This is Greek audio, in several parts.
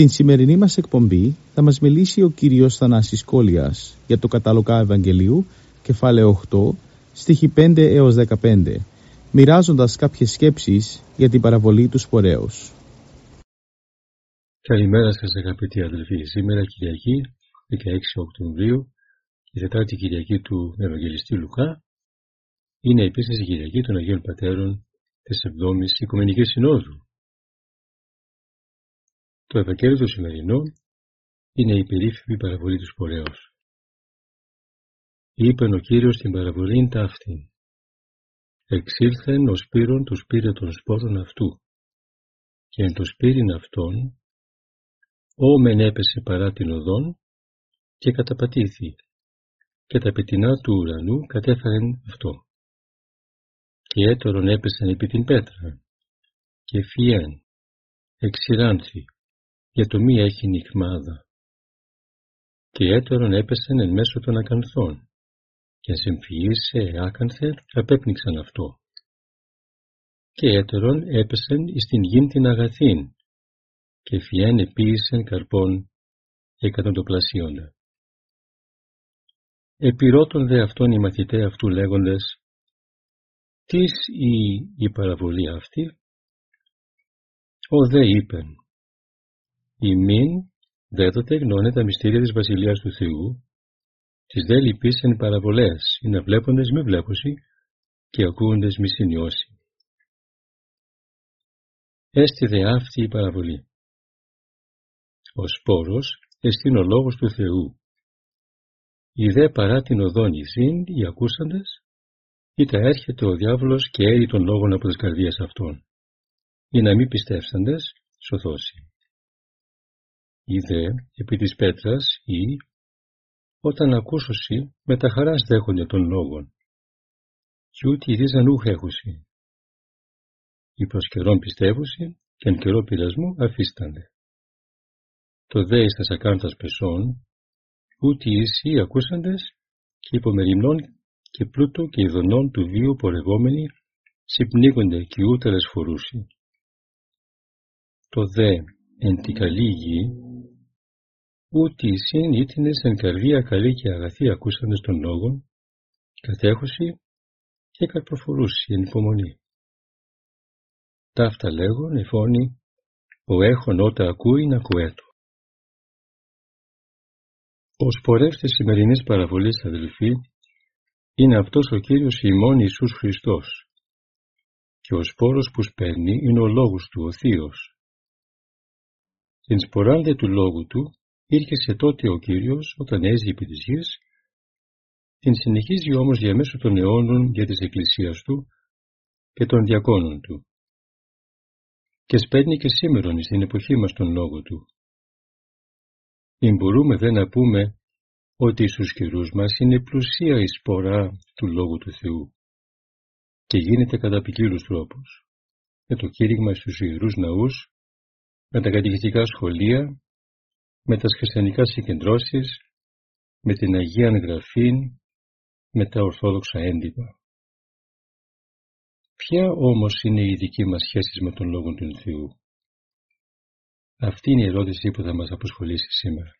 Στην σημερινή μας εκπομπή θα μας μιλήσει ο κύριος Θανάσης Κόλιας για το καταλογά Ευαγγελίου, κεφάλαιο 8, στίχη 5 έως 15, μοιράζοντας κάποιες σκέψεις για την παραβολή του σπορέως. Καλημέρα σας αγαπητοί αδελφοί. Σήμερα Κυριακή, 16 Οκτωβρίου, η Τετάρτη Κυριακή του Ευαγγελιστή Λουκά, είναι επίσης η Κυριακή των Αγίων Πατέρων της 7ης Οικουμενικής Συνόδου. Το Ευαγγέλιο του σημερινό είναι η περίφημη παραβολή του σπορέως. Είπε ο Κύριος στην παραβολή ταύτη. Εξήλθεν ο σπύρον τους πήρε των σπόρων αυτού και εν το σπύριν αυτόν όμεν έπεσε παρά την οδόν και καταπατήθη και τα πετεινά του ουρανού κατέφεραν αυτό. Και έτερον έπεσαν επί την πέτρα και φιέν εξηράνθη για το μη έχει νυχμάδα. Και έτερον έπεσεν εν μέσω των ακανθών, και συμφιήσε άκανθε απέπνιξαν αυτό. Και έτερον έπεσεν εις την γην την αγαθήν, και φιέν επίησεν καρπών εκατοντοπλασίοντα. Επιρώτων δε αυτών οι μαθητέ αυτού λέγοντες, «Τις η, η παραβολή αυτή» Ο δε είπεν, ημίν δέδοτε γνώνε τα μυστήρια της Βασιλείας του Θεού, τις δε λυπείς εν παραβολές, είναι βλέποντες μη βλέπωση και ακούοντες μη συνειώσει. Έστι δε αυτή η παραβολή. Ο σπόρος εστίν ο λόγος του Θεού. Οι δε παρά την οδόν ηθήν οι ακούσαντες, είτε έρχεται ο διάβολος και έρει τον λόγον από τις καρδίες αυτών, ή να μην πιστεύσαντες σωθώσει δε επί της πέτρας ή όταν ακούσωσι με τα χαράς δέχονται των λόγων κι ούτε ρίζαν ούχ έχουσι. Οι προς καιρόν πιστεύουσι και εν καιρό πειρασμού αφίστανται. Το δε εις τας ακάντας πεσών ούτε ίσοι ακούσαντες και υπομεριμνών και πλούτο και ειδονών του βίου πορευόμενοι συμπνίγονται και ούτερες φορούσι. Το δε εν τη καλή γη ούτε εισήν ήτινες εν καρδία καλή και αγαθή ακούσαντες των λόγων, κατέχουσι και καρποφορούσι εν υπομονή. Ταύτα λέγον εφώνει, ο έχων ότα ακούει να κουέτο. Ο σπορεύτης σημερινής παραβολής αδελφοί είναι αυτός ο Κύριος ημών Ιησούς Χριστός και ο σπόρος που σπέρνει είναι ο λόγος του, ο Θείος. Την σποράνδε του λόγου του Ήρχεσε τότε ο Κύριος όταν έζει επί της γης, την συνεχίζει όμως διαμέσου των αιώνων για της Εκκλησίας Του και των διακόνων Του. Και σπέρνει και σήμερον στην εποχή μας τον Λόγο Του. Μην μπορούμε δε να πούμε ότι στους καιρούς μας είναι πλουσία η σπορά του Λόγου του Θεού και γίνεται κατά ποικίλους τρόπους, με το κήρυγμα στους ιερούς ναούς, με τα κατηχητικά σχολεία, με τα χριστιανικά συγκεντρώσεις, με την Αγία Γραφή, με τα Ορθόδοξα έντυπα. Ποια όμως είναι η δική μας σχέση με τον Λόγο του Θεού; Αυτή είναι η ερώτηση που θα μας αποσχολήσει σήμερα.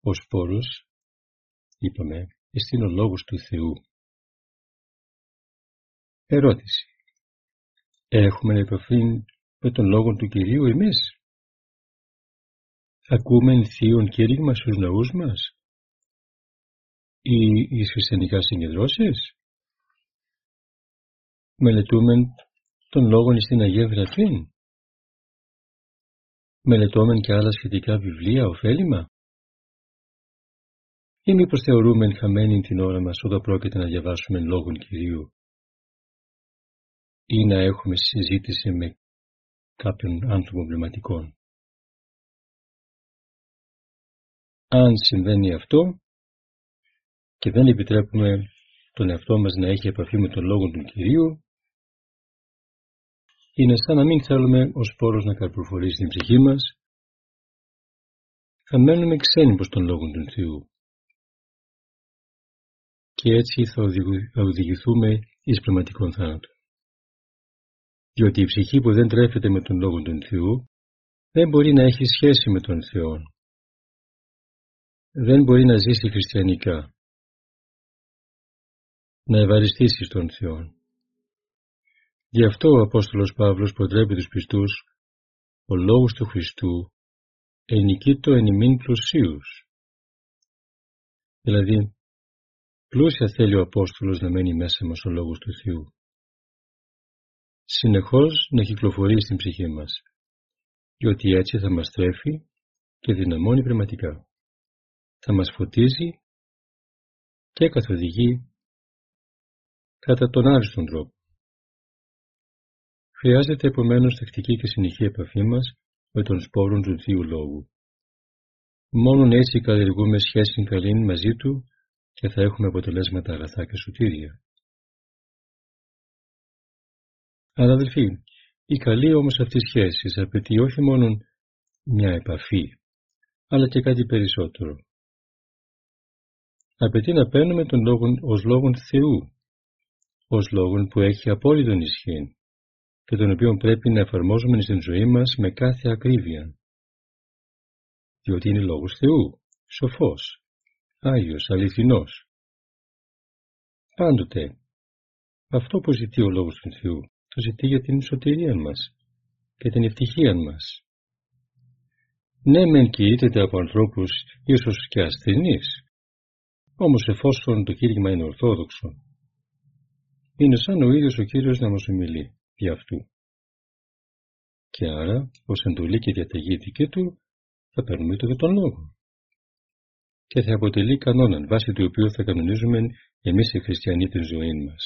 Ο σπόρος, είπαμε, είναι ο Λόγος του Θεού. Ερώτηση. Έχουμε επαφή με τον Λόγο του Κυρίου εμείς; Ακούμε θείον κήρυγμα στους ναούς μας ή εις χριστιανικά συγκεντρώσεις. Μελετούμε τον λόγο στην Αγία Γραφή. μελετώμεν και άλλα σχετικά βιβλία ωφέλιμα ή μήπως θεωρούμε χαμένη την ώρα μας όταν πρόκειται να διαβάσουμε λόγων Κυρίου ή να έχουμε συζήτηση με κάποιον άνθρωπο πνευματικών. Αν συμβαίνει αυτό και δεν επιτρέπουμε τον εαυτό μας να έχει επαφή με τον Λόγο του Κυρίου, είναι σαν να μην θέλουμε ο σπόρος να καρποφορήσει την ψυχή μας, θα μένουμε ξένοι προς τον Λόγο του Θεού. Και έτσι θα οδηγηθούμε εις πνευματικών θάνατο. Διότι η ψυχή που δεν τρέφεται με τον Λόγο του Θεού δεν μπορεί να έχει σχέση με τον Θεό. Δεν μπορεί να ζήσει χριστιανικά. Να ευαριστήσει στον Θεό. Γι' αυτό ο Απόστολος Παύλος προτρέπει τους πιστούς ο λόγος του Χριστού ενικήτω εν ημίν πλουσίους. Δηλαδή, πλούσια θέλει ο Απόστολος να μένει μέσα μας ο λόγος του Θεού. Συνεχώς να κυκλοφορεί στην ψυχή μας, διότι έτσι θα μας τρέφει και δυναμώνει πνευματικά. Θα μας φωτίζει και καθοδηγεί κατά τον άριστον τρόπο. Χρειάζεται επομένως τακτική και συνεχή επαφή μας με τον σπόρων του Θείου Λόγου. Μόνον έτσι καλλιεργούμε σχέση καλή μαζί Του και θα έχουμε αποτελέσματα αγαθά και σωτήρια. Αλλά αδελφοί, η καλή όμως αυτή σχέση απαιτεί όχι μόνο μια επαφή, αλλά και κάτι περισσότερο. Απαιτεί να παίρνουμε τον λόγο ως λόγον Θεού, ως λόγον που έχει απόλυτον ισχύ και τον οποίο πρέπει να εφαρμόζουμε στην ζωή μας με κάθε ακρίβεια. Διότι είναι λόγος Θεού, σοφός, Άγιος, αληθινός. Πάντοτε, αυτό που ζητεί ο Λόγος του Θεού, το ζητεί για την σωτηρία μας και την ευτυχία μας. Ναι, μεν κηρύττεται από ανθρώπους ίσως και ασθενείς, όμως εφόσον το κήρυγμα είναι ορθόδοξο, είναι σαν ο ίδιος ο Κύριος να μας ομιλεί δι' αυτού. Και άρα, ως εντολή και διαταγή δική του, θα παίρνουμε το τον λόγο. Και θα αποτελεί κανόναν, βάσει του οποίου θα κανονίζουμε εμείς οι χριστιανοί την ζωή μας.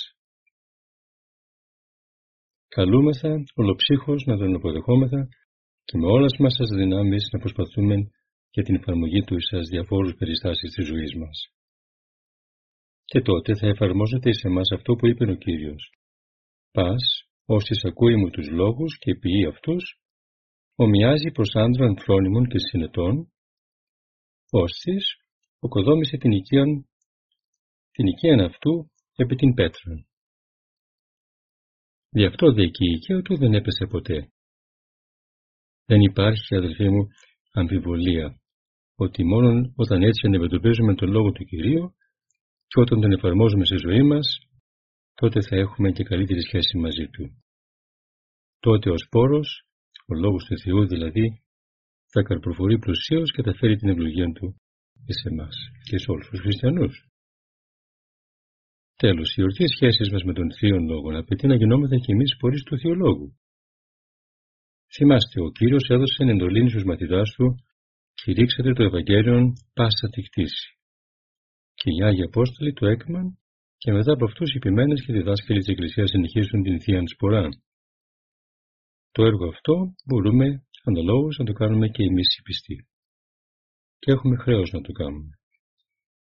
Καλούμεθα ολοψύχως να τον αποδεχόμεθα και με όλες μας τις δυνάμεις να προσπαθούμε για την εφαρμογή του στις διαφόρους περιστάσεις της ζωής μας. Και τότε θα εφαρμόζεται σε εμάς αυτό που είπε ο Κύριος. Πας Όσοι ακούει μου τους λόγους και ποιεί αυτούς, ομοιάζει προς άντραν φρόνιμων και συνετών, ώστις οκοδόμησε την οικίαν, την οικίαν αυτού επί την πέτρα. Γι' αυτό δε και η οικία του δεν έπεσε ποτέ. Δεν υπάρχει, αδελφοί μου, αμφιβολία, ότι μόνο όταν έτσι αντιμετωπίζουμε τον Λόγο του Κυρίου και όταν τον εφαρμόζουμε στη ζωή μας, τότε θα έχουμε και καλύτερη σχέση μαζί Του. Τότε ο σπόρος, ο Λόγος του Θεού δηλαδή, θα καρποφορεί πλουσίως και θα φέρει την ευλογία Του και σε εμάς και σε όλους τους χριστιανούς. Τέλος, η ορθή σχέση μας με τον Θείο Λόγο απαιτεί να γινόμεθα κι εμείς πορείς του Θεολόγου. Θυμάστε, ο Κύριος έδωσε εντολή στους μαθητάς Του «Κηρύξατε το Ευαγγέλιο πάσα τη κτήση». Και οι Άγιοι Απόστολοι το έκαναν και μετά από αυτούς οι επιμένες και διδάσκαλοι της Εκκλησίας συνεχίζουν την Θεία Σπορά. Το έργο αυτό μπορούμε αναλόγως να το κάνουμε και εμείς οι πιστοί. Και έχουμε χρέος να το κάνουμε.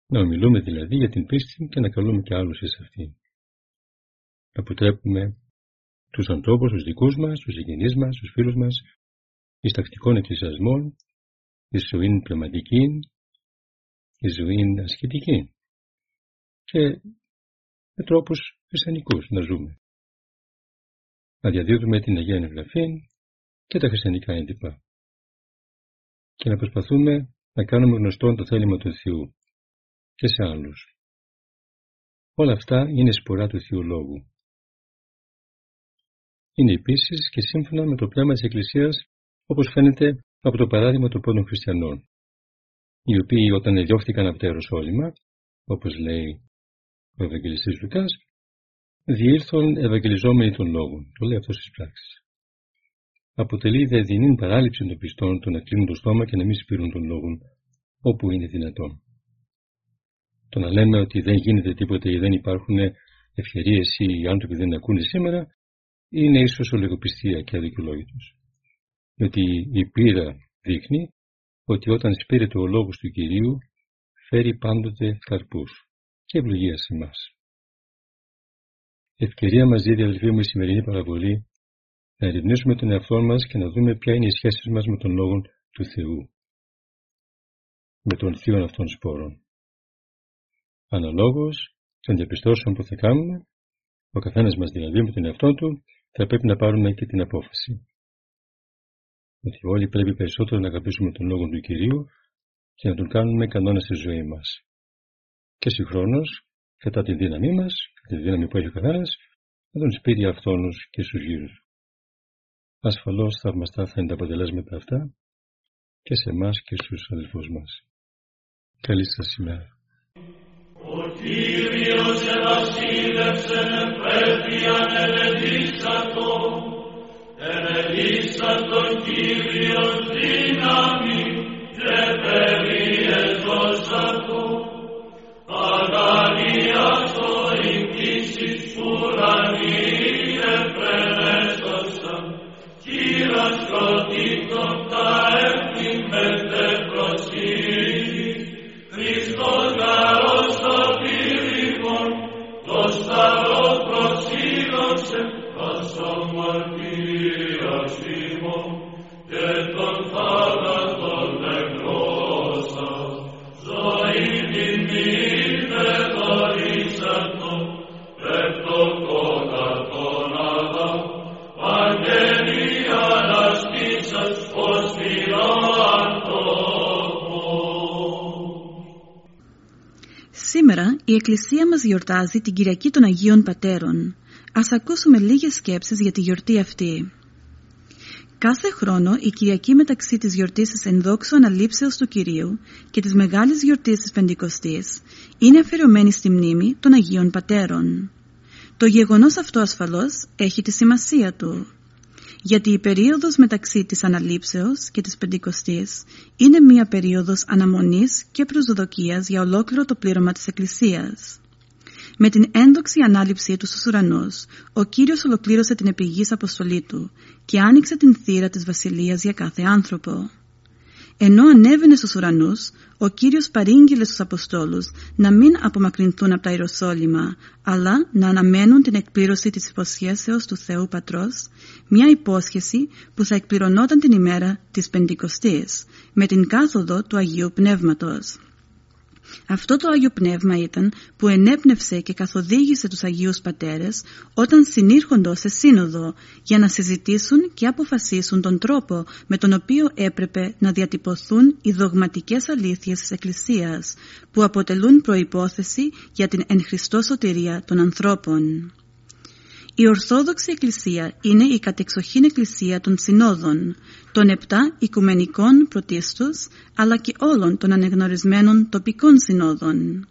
Να ομιλούμε δηλαδή για την πίστη και να καλούμε και άλλους σε αυτή. Να αποτρέπουμε τους ανθρώπους, τους δικούς μας, τους συγγενείς μας, τους φίλους μας, εις τακτικών εκκλησιασμών, εις ζωή πνευματική, εις ζωή ασχετική και με τρόπους χριστιανικούς να ζούμε. Να διαδίδουμε την Αγία Εγγραφή και τα χριστιανικά έντυπα και να προσπαθούμε να κάνουμε γνωστό το θέλημα του Θεού και σε άλλους. Όλα αυτά είναι σπορά του Θεού Λόγου. Είναι επίσης και σύμφωνα με το πνεύμα της Εκκλησίας όπως φαίνεται από το παράδειγμα των πρώτων χριστιανών οι οποίοι όταν διώχθηκαν από τα Ιεροσόλυμα όπως λέει ο Ευαγγελιστής Λουκάς, διήλθον ευαγγελιζόμενοι των λόγων. Το λέει αυτός στις πράξεις. αποτελεί δεδινή παράληψη των πιστών το να κλείνουν το στόμα και να μην σπείρουν τον λόγο όπου είναι δυνατόν. Το να λέμε ότι δεν γίνεται τίποτα ή δεν υπάρχουν ευκαιρίες ή οι άνθρωποι δεν ακούνε σήμερα είναι ίσως ολιγοπιστία και αδικαιολόγητος. Γιατί η πείρα δείχνει ότι όταν σπείρεται ο λόγος του Κυρίου φέρει πάντοτε καρπούς και ευλογία σε εμάς. Ευκαιρία μας δίδει αδελφοί μου η σημερινή παραβολή να ερευνήσουμε τον εαυτό μας και να δούμε ποια είναι η σχέση μας με τον Λόγο του Θεού, με τον θείο αυτών σπόρων. Αναλόγως των διαπιστώσεων που θα κάνουμε, ο καθένας μας δηλαδή με τον εαυτό του, θα πρέπει να πάρουμε και την απόφαση. Ότι όλοι πρέπει περισσότερο να αγαπήσουμε τον Λόγο του Κυρίου και να τον κάνουμε κανόνα στη ζωή μας. Και συγχρόνως, κατά τη δύναμή μας, κατά τη δύναμη που έχει ο καθένας, να τον σπείρει αυτόνους και στους γύρους. Ασφαλώς θαυμαστά θα είναι τα αποτελέσματα αυτά και σε εμάς και στους αδελφούς μας. Καλή σας ημέρα. Ο Κύριος ευασίλευσεν πρέπει ανελεδίσατο, ελεδίσατο Κύριος δύναμη Εκκλησία μας γιορτάζει την Κυριακή των Αγίων Πατέρων. Ας ακούσουμε λίγες σκέψεις για τη γιορτή αυτή. Κάθε χρόνο η Κυριακή μεταξύ της γιορτής της ενδόξου αναλήψεως του Κυρίου και της μεγάλης γιορτής της Πεντηκοστής είναι αφιερωμένη στη μνήμη των Αγίων Πατέρων. Το γεγονός αυτό ασφαλώς έχει τη σημασία του γιατί η περίοδος μεταξύ της Αναλήψεως και της Πεντηκοστής είναι μία περίοδος αναμονής και προσδοκίας για ολόκληρο το πλήρωμα της Εκκλησίας. Με την έντοξη ανάληψή του στους ουρανούς, ο Κύριος ολοκλήρωσε την επιγής αποστολή του και άνοιξε την θύρα της Βασιλείας για κάθε άνθρωπο. Ενώ ανέβαινε στους ουρανούς, ο Κύριος παρήγγειλε στους Αποστόλους να μην απομακρυνθούν από τα Ιεροσόλυμα, αλλά να αναμένουν την εκπλήρωση της υποσχέσεως του Θεού Πατρός, μια υπόσχεση που θα εκπληρωνόταν την ημέρα της Πεντηκοστής, με την κάθοδο του Αγίου Πνεύματος. Αυτό το Άγιο Πνεύμα ήταν που ενέπνευσε και καθοδήγησε τους Αγίους Πατέρες όταν συνήρχοντος σε σύνοδο για να συζητήσουν και αποφασίσουν τον τρόπο με τον οποίο έπρεπε να διατυπωθούν οι δογματικές αλήθειες της Εκκλησίας που αποτελούν προϋπόθεση για την εν Χριστώ σωτηρία των ανθρώπων. Η Ορθόδοξη Εκκλησία είναι η κατεξοχήν Εκκλησία των Συνόδων, των επτά οικουμενικών πρωτίστως, αλλά και όλων των ανεγνωρισμένων τοπικών συνόδων.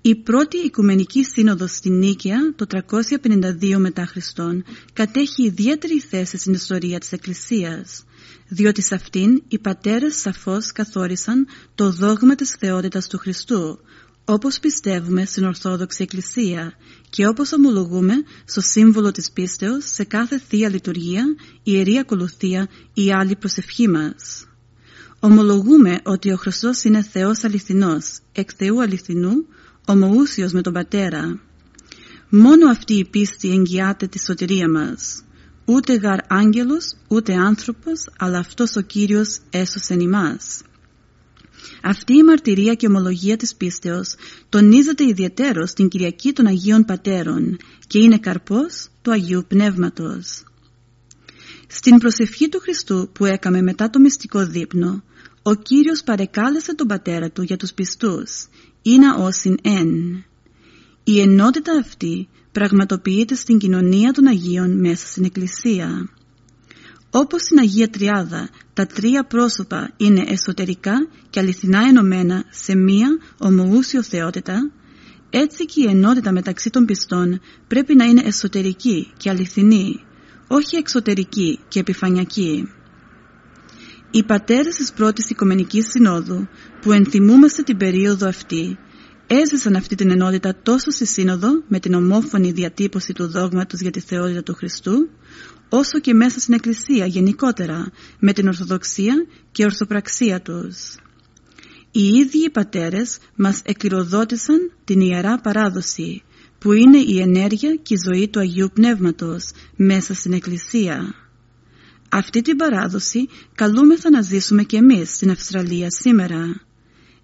Η πρώτη Οικουμενική Σύνοδος στην Νίκαια το 352 μετά Χριστόν κατέχει ιδιαίτερη θέση στην ιστορία της Εκκλησίας, διότι σε αυτήν οι πατέρες σαφώς καθόρισαν το δόγμα της θεότητας του Χριστού, όπως πιστεύουμε στην Ορθόδοξη Εκκλησία και όπως ομολογούμε στο σύμβολο της πίστεως σε κάθε Θεία Λειτουργία, Ιερή Ακολουθία ή άλλη προσευχή μας. Ομολογούμε ότι ο Χριστός είναι Θεός αληθινός, εκ Θεού αληθινού, ομοούσιος με τον Πατέρα. Μόνο αυτή η πίστη εγγυάται τη σωτηρία μας. Ούτε γαρ άγγελος, ούτε άνθρωπος, αλλά αυτός ο Κύριος έσωσεν ημάς. Αυτή η μαρτυρία και ομολογία της πίστεως τονίζεται ιδιαίτερο στην Κυριακή των Αγίων Πατέρων και είναι καρπός του Αγίου Πνεύματος. Στην προσευχή του Χριστού που έκαμε μετά το μυστικό δείπνο, ο Κύριος παρεκάλεσε τον Πατέρα Του για τους πιστούς, «Ήνα όσιν εν». Η ενότητα αυτή πραγματοποιείται στην κοινωνία των Αγίων μέσα στην Εκκλησία. Όπως στην Αγία Τριάδα τα τρία πρόσωπα είναι εσωτερικά και αληθινά ενωμένα σε μία ομοούσιο θεότητα, έτσι και η ενότητα μεταξύ των πιστών πρέπει να είναι εσωτερική και αληθινή, όχι εξωτερική και επιφανειακή. Οι πατέρες της πρώτης Οικομενικής Συνόδου που ενθυμούμαστε την περίοδο αυτή έζησαν αυτή την ενότητα τόσο στη Σύνοδο με την ομόφωνη διατύπωση του δόγματος για τη θεότητα του Χριστού όσο και μέσα στην Εκκλησία γενικότερα με την Ορθοδοξία και Ορθοπραξία τους. Οι ίδιοι οι πατέρες μας εκκληροδότησαν την Ιερά Παράδοση που είναι η ενέργεια και η ζωή του Αγίου Πνεύματος μέσα στην Εκκλησία. Αυτή την παράδοση καλούμεθα να ζήσουμε και εμείς στην Αυστραλία σήμερα,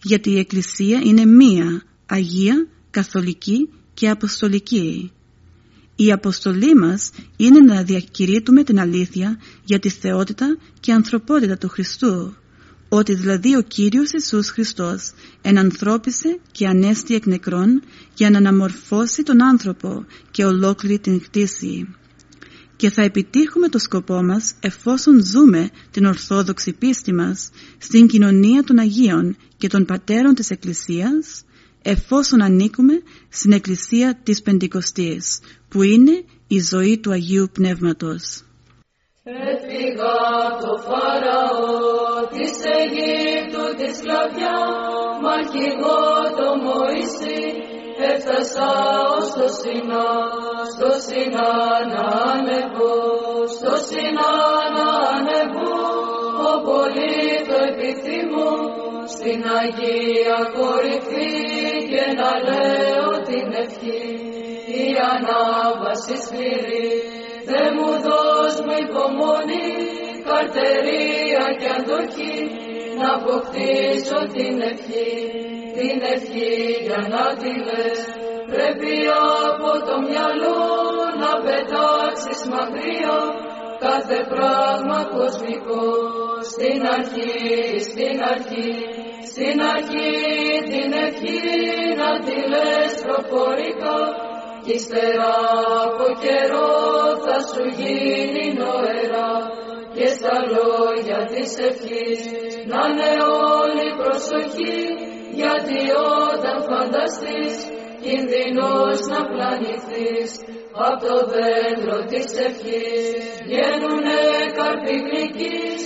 γιατί η Εκκλησία είναι μία, Αγία, Καθολική και Αποστολική. Η αποστολή μας είναι να διακηρύττουμε την αλήθεια για τη θεότητα και ανθρωπότητα του Χριστού, ότι δηλαδή ο Κύριος Ιησούς Χριστός ενανθρώπισε και ανέστη εκ νεκρών για να αναμορφώσει τον άνθρωπο και ολόκληρη την κτήση και θα επιτύχουμε το σκοπό μας εφόσον ζούμε την ορθόδοξη πίστη μας στην κοινωνία των Αγίων και των Πατέρων της Εκκλησίας εφόσον ανήκουμε στην Εκκλησία της Πεντηκοστής που είναι η ζωή του Αγίου Πνεύματος. Έφυγα το Φαραώ της Αιγύπτου της σκλαβιά μαχηγό το Μωυσή έφτασα ως το Σινά, στο Σινά να ανεβώ, στο Σινά να ανεβώ, ο πολύ το επιθυμώ, στην Αγία κορυφή και να λέω την ευχή, η ανάβαση σκληρή, Θε μου δώσ' μου υπομονή, καρτερία και αντοχή, να αποκτήσω την ευχή. Την ευχή για να τη λες πρέπει από το μυαλό να πετάξεις μακριά κάθε πράγμα κοσμικό. Στην αρχή, στην αρχή στην αρχή την ευχή να τη λες προφορικά κι ύστερα από καιρό θα σου γίνει νοερά. Και στα λόγια της ευχής να είναι όλη προσοχή. Γιατί όταν φανταστείς κινδυνός να πλανηθείς. Απ' το δέντρο της ευχής βγαίνουνε καρποί γλυκείς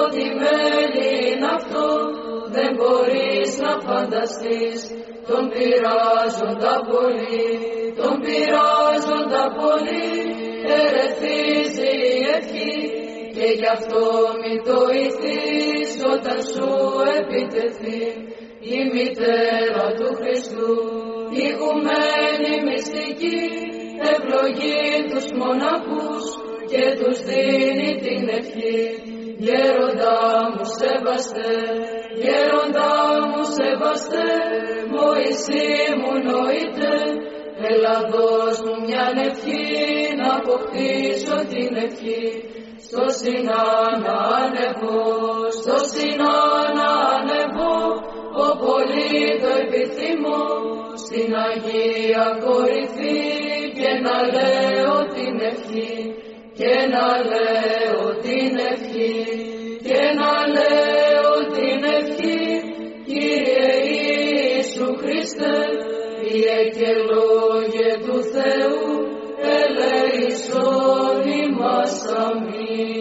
ότι μέλι είναι αυτό δεν μπορείς να φανταστείς τον πειράζοντα πολύ τον πειράζοντα πολύ ερεθίζει η ευχή και γι' αυτό μη το ηθείς όταν σου επιτεθεί η μητέρα του Χριστού, η ηγουμένη μυστική, ευλογεί τους μοναχούς και τους δίνει την ευχή. Γέροντα μου σεβαστέ, γέροντα μου σεβαστέ, Μωυσή μου νοείται, έλα δώσ' μου μια ευχή να αποκτήσω την ευχή. Στο Σινά να ανεβώ, στο Σινά να ανεβώ, ο πολύ το επιθυμώ στην Αγία κορυφή. Και να λέω την ευχή και να λέω την ευχή. Και να λέω την ευχή Κύριε Ιησού Χριστέ Κύριε και Λόγε του Θεού ελέησον ημάς αμήν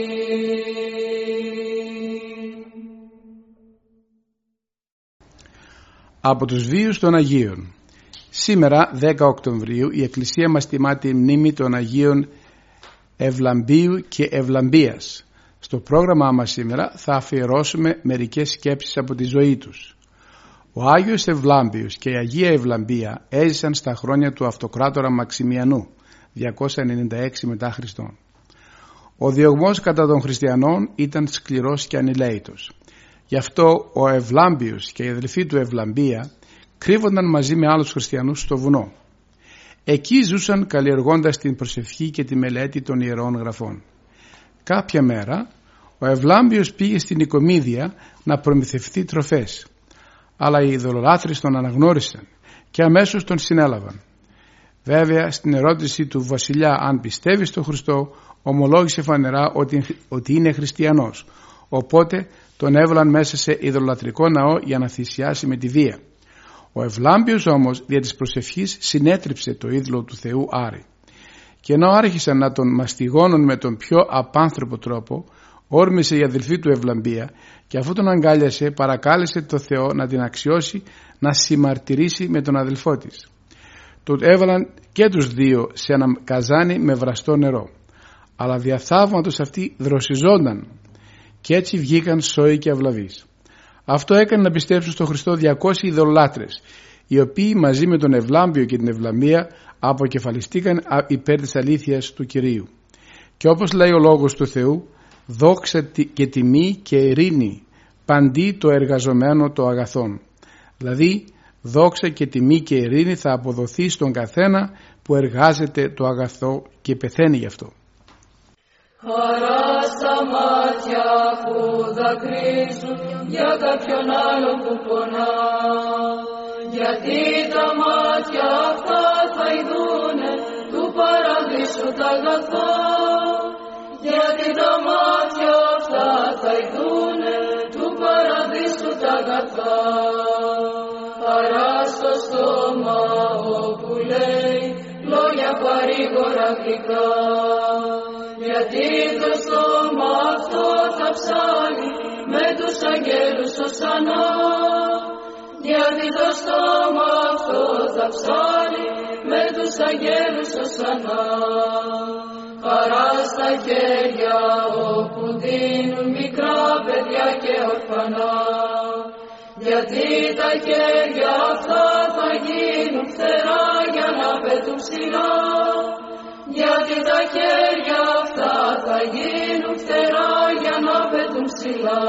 από τους βίους των Αγίων. Σήμερα 10 Οκτωβρίου η Εκκλησία μας τιμά τη μνήμη των Αγίων Ευλαμπίου και Ευλαμπίας. Στο πρόγραμμά μας σήμερα θα αφιερώσουμε μερικές σκέψεις από τη ζωή τους. Ο Άγιος Ευλάμπιος και η Αγία Ευλαμπία έζησαν στα χρόνια του αυτοκράτορα Μαξιμιανού 296 μετά Χριστόν. Ο διωγμός κατά των χριστιανών ήταν σκληρός και ανηλαίητος. Γι' αυτό ο Ευλάμπιος και η αδελφή του Ευλαμπία κρύβονταν μαζί με άλλους χριστιανούς στο βουνό. Εκεί ζούσαν καλλιεργώντας την προσευχή και τη μελέτη των Ιερών Γραφών. Κάποια μέρα ο Ευλάμπιος πήγε στην Οικομίδια να προμηθευτεί τροφές. Αλλά οι ειδωλολάτρες τον αναγνώρισαν και αμέσως τον συνέλαβαν. Βέβαια στην ερώτηση του βασιλιά αν πιστεύεις στον Χριστό ομολόγησε φανερά ότι, ότι είναι χριστιανός οπότε τον έβαλαν μέσα σε ειδωλατρικό ναό για να θυσιάσει με τη βία. Ο Ευλάμπιος όμως δια της προσευχής συνέτριψε το είδωλο του Θεού Άρη και ενώ άρχισαν να τον μαστιγώνουν με τον πιο απάνθρωπο τρόπο όρμησε η αδελφή του Ευλαμπία και αφού τον αγκάλιασε παρακάλεσε το Θεό να την αξιώσει να συμμαρτυρήσει με τον αδελφό της. Του έβαλαν και τους δύο σε ένα καζάνι με βραστό νερό. Αλλά διαθαύματος αυτοί δροσιζόνταν και έτσι βγήκαν σόοι και αυλαβείς. Αυτό έκανε να πιστέψουν στον Χριστό 200 ειδωλάτρες οι οποίοι μαζί με τον Ευλάμπιο και την Ευλαμία αποκεφαλιστήκαν υπέρ της αλήθειας του Κυρίου. Και όπως λέει ο Λόγος του Θεού δόξα και τιμή και ειρήνη παντί το εργαζομένο το αγαθόν. Δηλαδή δόξα και τιμή και ειρήνη θα αποδοθεί στον καθένα που εργάζεται το αγαθό και πεθαίνει γι' αυτό. Χαρά στα μάτια που δακρύζουν για κάποιον άλλο που πονά γιατί τα μάτια αυτά θα ειδούνε του παραδείσου τα αγαθά γιατί τα μάτια παραδείσου τα αγαθά χαρά στο στόμα όπου λέει λόγια παρήγορα γλυκά. Γιατί το στόμα αυτό θα ψάλει με τους αγγέλους οσανά γιατί το στόμα αυτό θα ψάλει με τους αγγέλους οσανά χαρά στα χέρια όπου δίνουν μικρά παιδιά και ορφανά γιατί τα χέρια αυτά θα γίνουν φτερά για να πετούν ψηλά. Γιατί τα χέρια αυτά θα γίνουν φτερά για να πετούν ψηλά.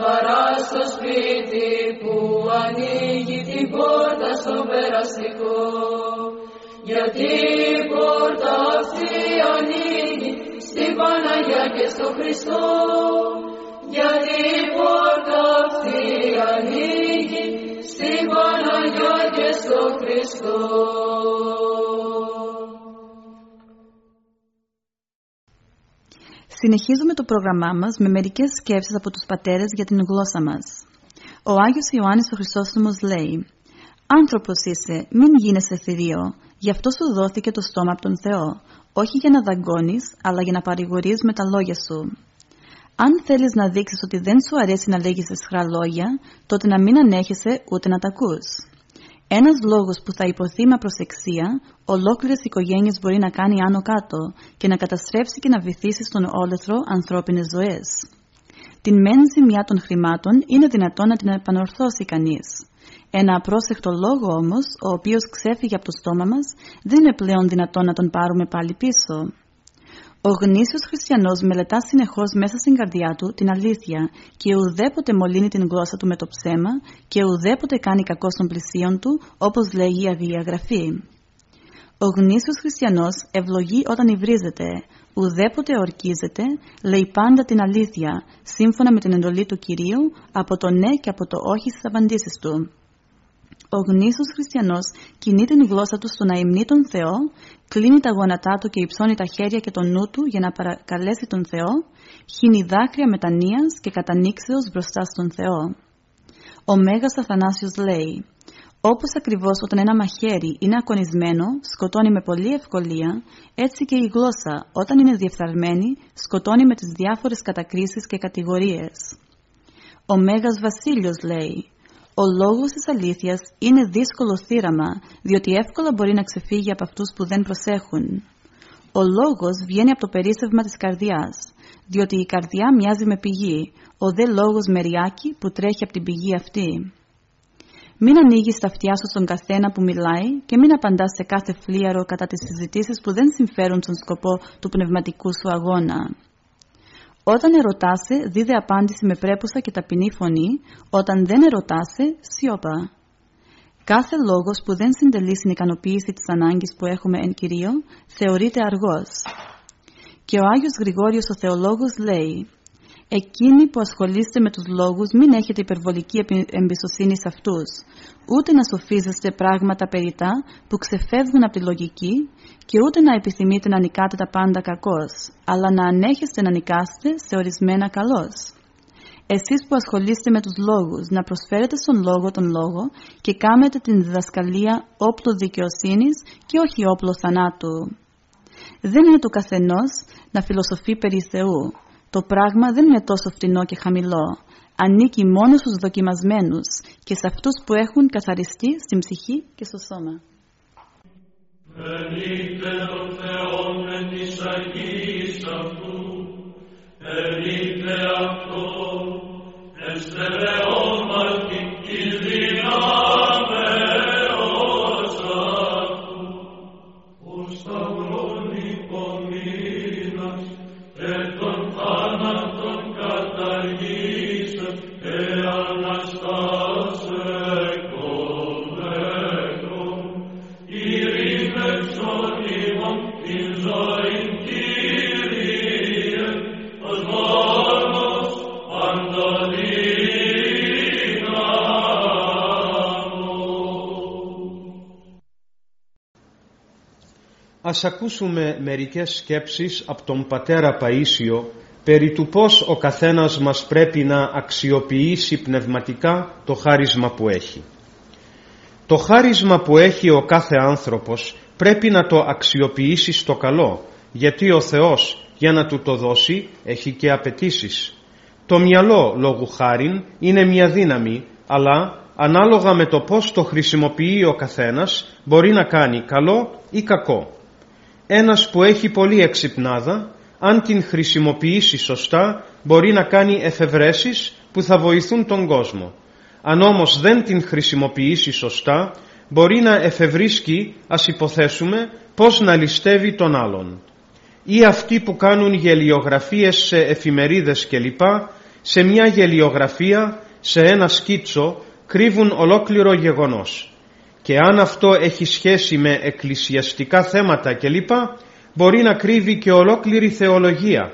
Χαρά στο σπίτι που ανοίγει την πόρτα στο περαστικό. Γιατί η πόρτα αυτή ανοίγει στην Παναγιά και στο Χριστό γιατί η πόρτα αυτή ανοίγει στην Παναγιά και στο Χριστό Συνεχίζουμε το πρόγραμμά μας με μερικές σκέψεις από τους πατέρες για την γλώσσα μας. Ο Άγιος Ιωάννης ο Χρυσόστομος λέει «Άνθρωπος είσαι, μην γίνεσαι θηρίο, γι' αυτό σου δόθηκε το στόμα από τον Θεό, όχι για να δαγκώνεις, αλλά για να παρηγορείς με τα λόγια σου». Αν θέλεις να δείξεις ότι δεν σου αρέσει να λέγεις εσχρά λόγια, τότε να μην ανέχεσαι ούτε να τα ακούς. Ένας λόγος που θα υποθεί με προσεξία, ολόκληρες οικογένειες μπορεί να κάνει άνω κάτω και να καταστρέψει και να βυθίσει στον όλεθρο ανθρώπινες ζωές. Την μεν ζημιά των χρημάτων είναι δυνατό να την επανορθώσει κανείς. Ένα απρόσεκτο λόγο όμως, ο οποίος ξέφυγε από το στόμα μας, δεν είναι πλέον δυνατό να τον πάρουμε πάλι πίσω. Ο γνήσιος χριστιανός μελετά συνεχώς μέσα στην καρδιά του την αλήθεια και ουδέποτε μολύνει την γλώσσα του με το ψέμα και ουδέποτε κάνει κακό στον πλησίον του όπως λέγει η Αγία Γραφή. Ο γνήσιος χριστιανός ευλογεί όταν υβρίζεται, ουδέποτε ορκίζεται, λέει πάντα την αλήθεια, σύμφωνα με την εντολή του Κυρίου, από το ναι και από το όχι στις απαντήσεις του. Ο γνήσιος χριστιανός κινεί την γλώσσα του στο να υμνεί τον Θεό, κλείνει τα γόνατά του και υψώνει τα χέρια και τον νου του για να παρακαλέσει τον Θεό, χύνει δάκρυα μετανοίας και κατανήξεως μπροστά στον Θεό. Ο Μέγας Αθανάσιος λέει όπως ακριβώς όταν ένα μαχαίρι είναι ακονισμένο, σκοτώνει με πολλή ευκολία, έτσι και η γλώσσα όταν είναι διεφθαρμένη, σκοτώνει με τις διάφορες κατακρίσεις και κατηγορίες. Ο Μέγας Βασίλειος λέει ο λόγος της αλήθειας είναι δύσκολο θύραμα, διότι εύκολα μπορεί να ξεφύγει από αυτούς που δεν προσέχουν. Ο λόγος βγαίνει από το περίσσευμα της καρδιάς, διότι η καρδιά μοιάζει με πηγή, ο δε λόγος μεριάκι που τρέχει από την πηγή αυτή. Μην ανοίγεις τα αυτιά σου στον καθένα που μιλάει και μην απαντάς σε κάθε φλίαρο κατά τις συζητήσεις που δεν συμφέρουν στον σκοπό του πνευματικού σου αγώνα. Όταν ερωτάσαι, δίδε απάντηση με πρέπουσα και ταπεινή φωνή. Όταν δεν ερωτάσαι, σιωπά. Κάθε λόγος που δεν συντελεί στην ικανοποίηση της ανάγκης που έχουμε εν κυρίω, θεωρείται αργός. Και ο Άγιος Γρηγόριος ο Θεολόγος λέει Εκείνοι που ασχολείστε με τους λόγους μην έχετε υπερβολική εμπιστοσύνη σε αυτούς, ούτε να σοφίζεστε πράγματα περιτά που ξεφεύγουν από τη λογική και ούτε να επιθυμείτε να νικάτε τα πάντα κακώς, αλλά να ανέχεστε να νικάστε σε ορισμένα καλώς. Εσείς που ασχολείστε με τους λόγους, να προσφέρετε στον λόγο τον λόγο και κάνετε την διδασκαλία όπλο δικαιοσύνης και όχι όπλο θανάτου. δεν είναι του καθενός να φιλοσοφεί περί Θεού. Το πράγμα δεν είναι τόσο φτηνό και χαμηλό. Ανήκει μόνο στους δοκιμασμένους και σε αυτούς που έχουν καθαριστεί στην ψυχή και στο σώμα. Ενείτε το Θεό με της Αγίας αυτού, ενείτε αυτό, εστερεώματι Ας ακούσουμε μερικές σκέψεις από τον πατέρα Παΐσιο περί του πώς ο καθένας μας πρέπει να αξιοποιήσει πνευματικά το χάρισμα που έχει. Το χάρισμα που έχει ο κάθε άνθρωπος πρέπει να το αξιοποιήσει στο καλό, γιατί ο Θεός για να του το δώσει έχει και απαιτήσεις. Το μυαλό λόγου χάριν είναι μια δύναμη, αλλά ανάλογα με το πώς το χρησιμοποιεί ο καθένας μπορεί να κάνει καλό ή κακό. Ένας που έχει πολύ εξυπνάδα, αν την χρησιμοποιήσει σωστά, μπορεί να κάνει εφευρέσεις που θα βοηθούν τον κόσμο. Αν όμως δεν την χρησιμοποιήσει σωστά, μπορεί να εφευρίσκει, ας υποθέσουμε, πώς να ληστεύει τον άλλον. Ή αυτοί που κάνουν γελιογραφίες σε εφημερίδες κλπ, σε μια γελιογραφία, σε ένα σκίτσο, κρύβουν ολόκληρο γεγονός και αν αυτό έχει σχέση με εκκλησιαστικά θέματα κλπ μπορεί να κρύβει και ολόκληρη θεολογία.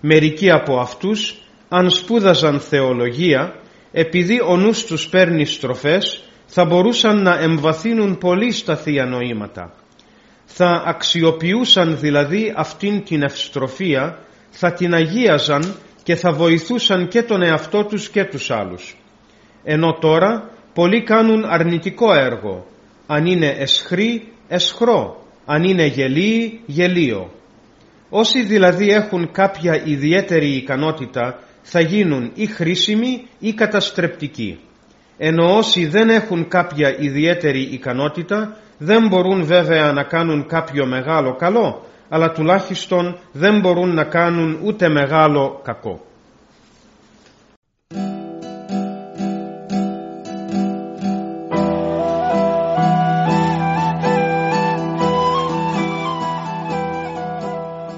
Μερικοί από αυτούς αν σπούδαζαν θεολογία επειδή ο νους τους παίρνει στροφές θα μπορούσαν να εμβαθύνουν πολύ στα θεία νοήματα. Θα αξιοποιούσαν δηλαδή αυτήν την ευστροφία, θα την αγίαζαν και θα βοηθούσαν και τον εαυτό τους και τους άλλους. Ενώ τώρα Πολλοί κάνουν αρνητικό έργο. Αν είναι εσχροί, εσχρό. Αν είναι γελίοι, γελίο. Όσοι δηλαδή έχουν κάποια ιδιαίτερη ικανότητα θα γίνουν ή χρήσιμοι ή καταστρεπτικοί. Ενώ όσοι δεν έχουν κάποια ιδιαίτερη ικανότητα δεν μπορούν βέβαια να κάνουν κάποιο μεγάλο καλό αλλά τουλάχιστον δεν μπορούν να κάνουν ούτε μεγάλο κακό.